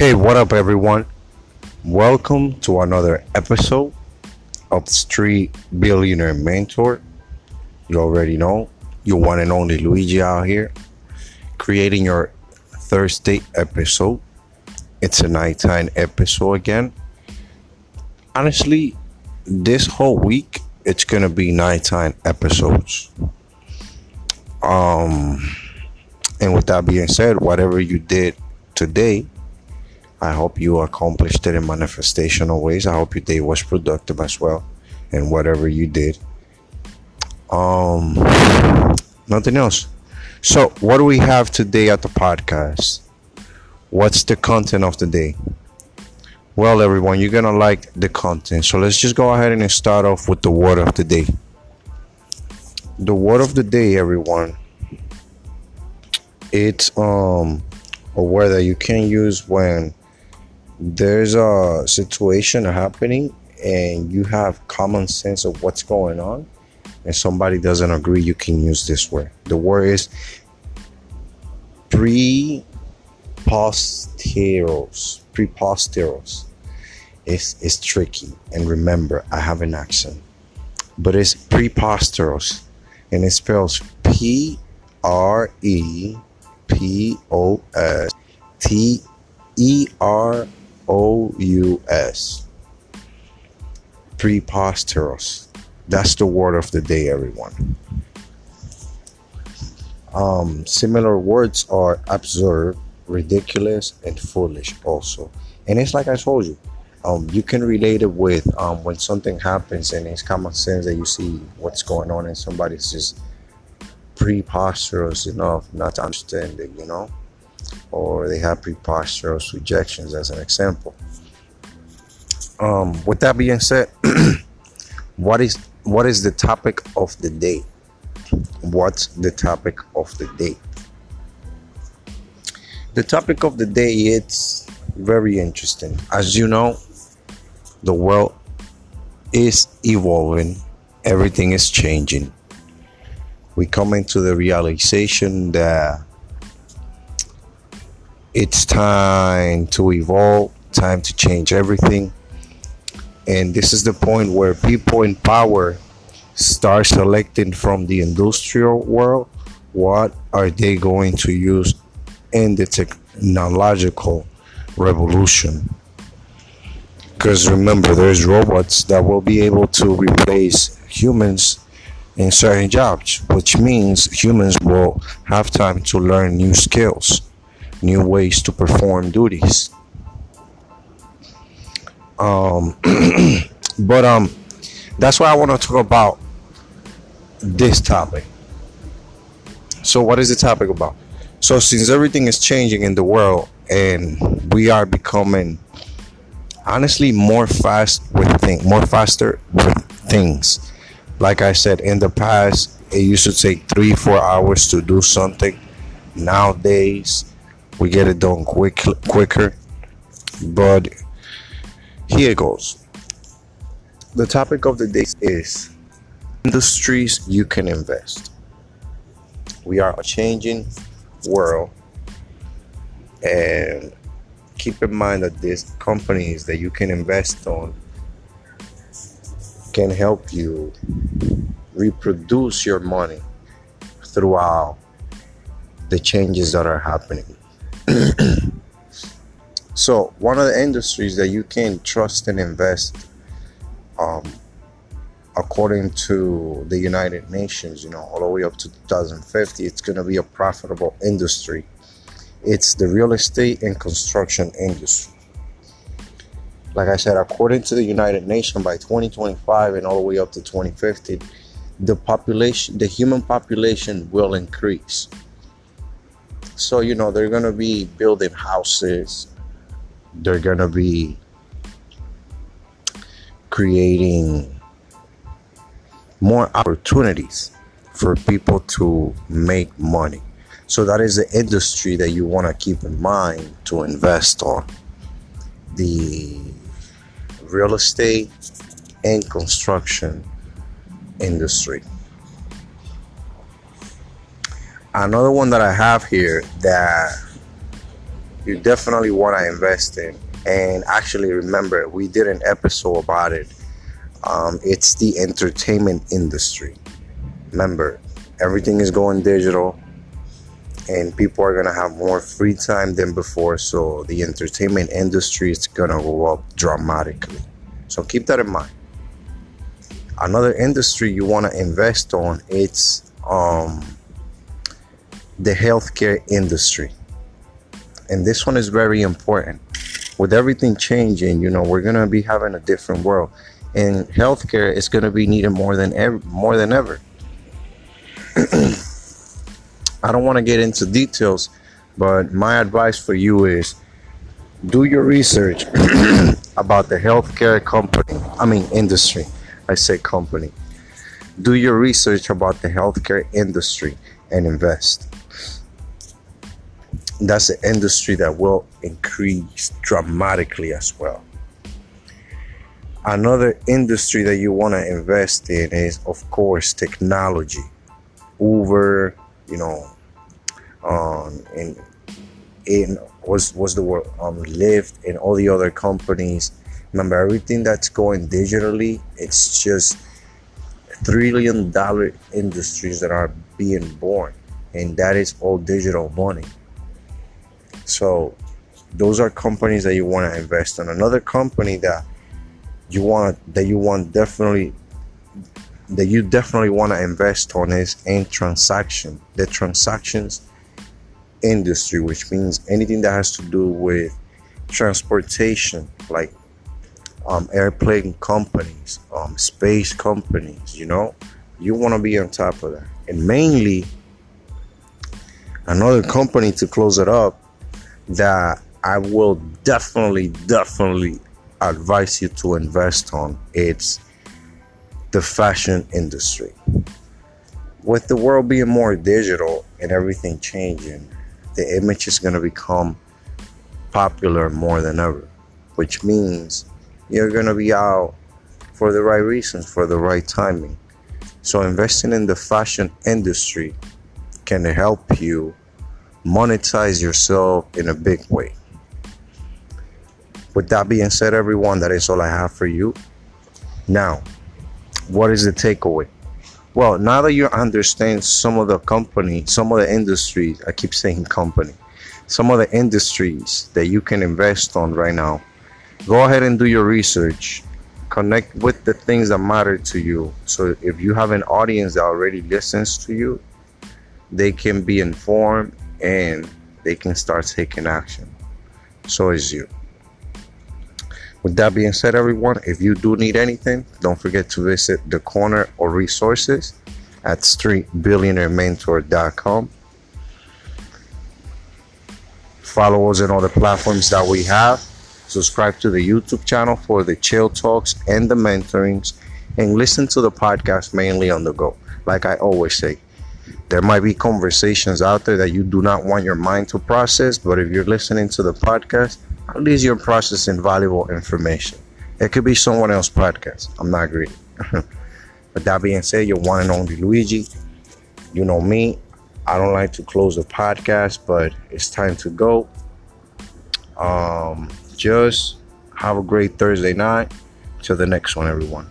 Hey, what up, everyone? Welcome to another episode of Street Billionaire Mentor. You already know, your one and only Luigi out here, creating your Thursday episode. It's a nighttime episode again. Honestly, this whole week, it's gonna be nighttime episodes. Um, and with that being said, whatever you did today, I hope you accomplished it in manifestational ways. I hope your day was productive as well, and whatever you did. Um, nothing else. So, what do we have today at the podcast? What's the content of the day? Well, everyone, you're gonna like the content. So let's just go ahead and start off with the word of the day. The word of the day, everyone. It's um a word that you can use when there's a situation happening and you have common sense of what's going on and somebody doesn't agree you can use this word. The word is preposteros preposteros it's, it's tricky. And remember i have an accent but it's preposteros and it spells p r e p o s t e r O U S. Preposterous. That's the word of the day, everyone. Um, similar words are absurd, ridiculous, and foolish, also. And it's like I told you, um, you can relate it with um, when something happens and it's common sense that you see what's going on and somebody's just preposterous enough not to understand it, you know? Or they have preposterous rejections, as an example. Um, with that being said, what is what is the topic of the day? What's the topic of the day? The topic of the day it's very interesting. As you know, the world is evolving, everything is changing. We come into the realization that it's time to evolve, time to change everything. And this is the point where people in power start selecting from the industrial world what are they going to use in the technological revolution. Because remember, there's robots that will be able to replace humans in certain jobs, which means humans will have time to learn new skills new ways to perform duties. Um, but um, that's why I want to talk about this topic. So, what is the topic about? So, since everything is changing in the world and we are becoming honestly more fast with things, more faster with things. Like I said, in the past, it used to take three, four hours to do something. Nowadays, we get it done quick quicker but here goes. The topic of the day is industries you can invest. We are a changing world and keep in mind that these companies that you can invest on can help you reproduce your money throughout the changes that are happening so one of the industries that you can trust and invest um, according to the united nations you know all the way up to 2050 it's going to be a profitable industry. It's the real estate and construction industry. Like i said according to the united nations by 2025 and all the way up to 2050 the population the human population will increase so, you know, they're going to be building houses, they're going to be creating more opportunities for people to make money. So, that is the industry that you want to keep in mind to invest on. The real estate and construction industry another one that I have here that you definitely want to invest in. And actually, remember, we did an episode about it. Um, it's the entertainment industry. Remember, everything is going digital, and people are gonna have more free time than before. So the entertainment industry is gonna go up dramatically. So keep that in mind. Another industry you want to invest on it's um, the healthcare industry. And this one is very important. With everything changing you know we're going to be having a different world. And healthcare is going to be needed more than ever more than ever. I don't want to get into details but my advice for you is do your research about the healthcare company i mean industry. I say company. Do your research about the healthcare industry and invest that's an industry that will increase dramatically as well. Another industry that you want to invest in is, of course, technology. Uber, you know, um, in in was was the word um, Lyft and all the other companies. Remember, everything that's going digitally, it's just trillion dollar industries that are being born, and that is all digital money. So those are companies that you want to invest in. Another company that you want that you want definitely that you definitely want to invest on is in transaction. The transactions industry, which means anything that has to do with transportation, like um, airplane companies, um, space companies, you know, you want to be on top of that. And mainly, another company to close it up that I will definitely, definitely advise you to invest on. It's the fashion industry. With the world being more digital and everything changing, the image is going to become popular more than ever, which means you're going to be out for the right reasons, for the right timing. So, investing in the fashion industry can help you monetize yourself in a big way. With that being said, everyone, that is all I have for you. Now, what is the takeaway? Well, now that you understand some of the company, some of the industries, I keep saying company, some of the industries that you can invest on right now, go ahead and do your research. Connect with the things that matter to you. So if you have an audience that already listens to you, they can be informed and they can start taking action. So is you. With that being said, everyone, if you do need anything, don't forget to visit the corner or resources at streetbillionairementor.com. Follow us on all the platforms that we have. Subscribe to the YouTube channel for the chill talks and the mentorings, and listen to the podcast mainly on the go. Like I always say, there might be conversations out there that you do not want your mind to process, but if you're listening to the podcast, at least you're processing valuable information. It could be someone else's podcast. I'm not greedy. but that being said, you're one and only Luigi. You know me. I don't like to close the podcast, but it's time to go. Um, just have a great Thursday night. Till the next one, everyone.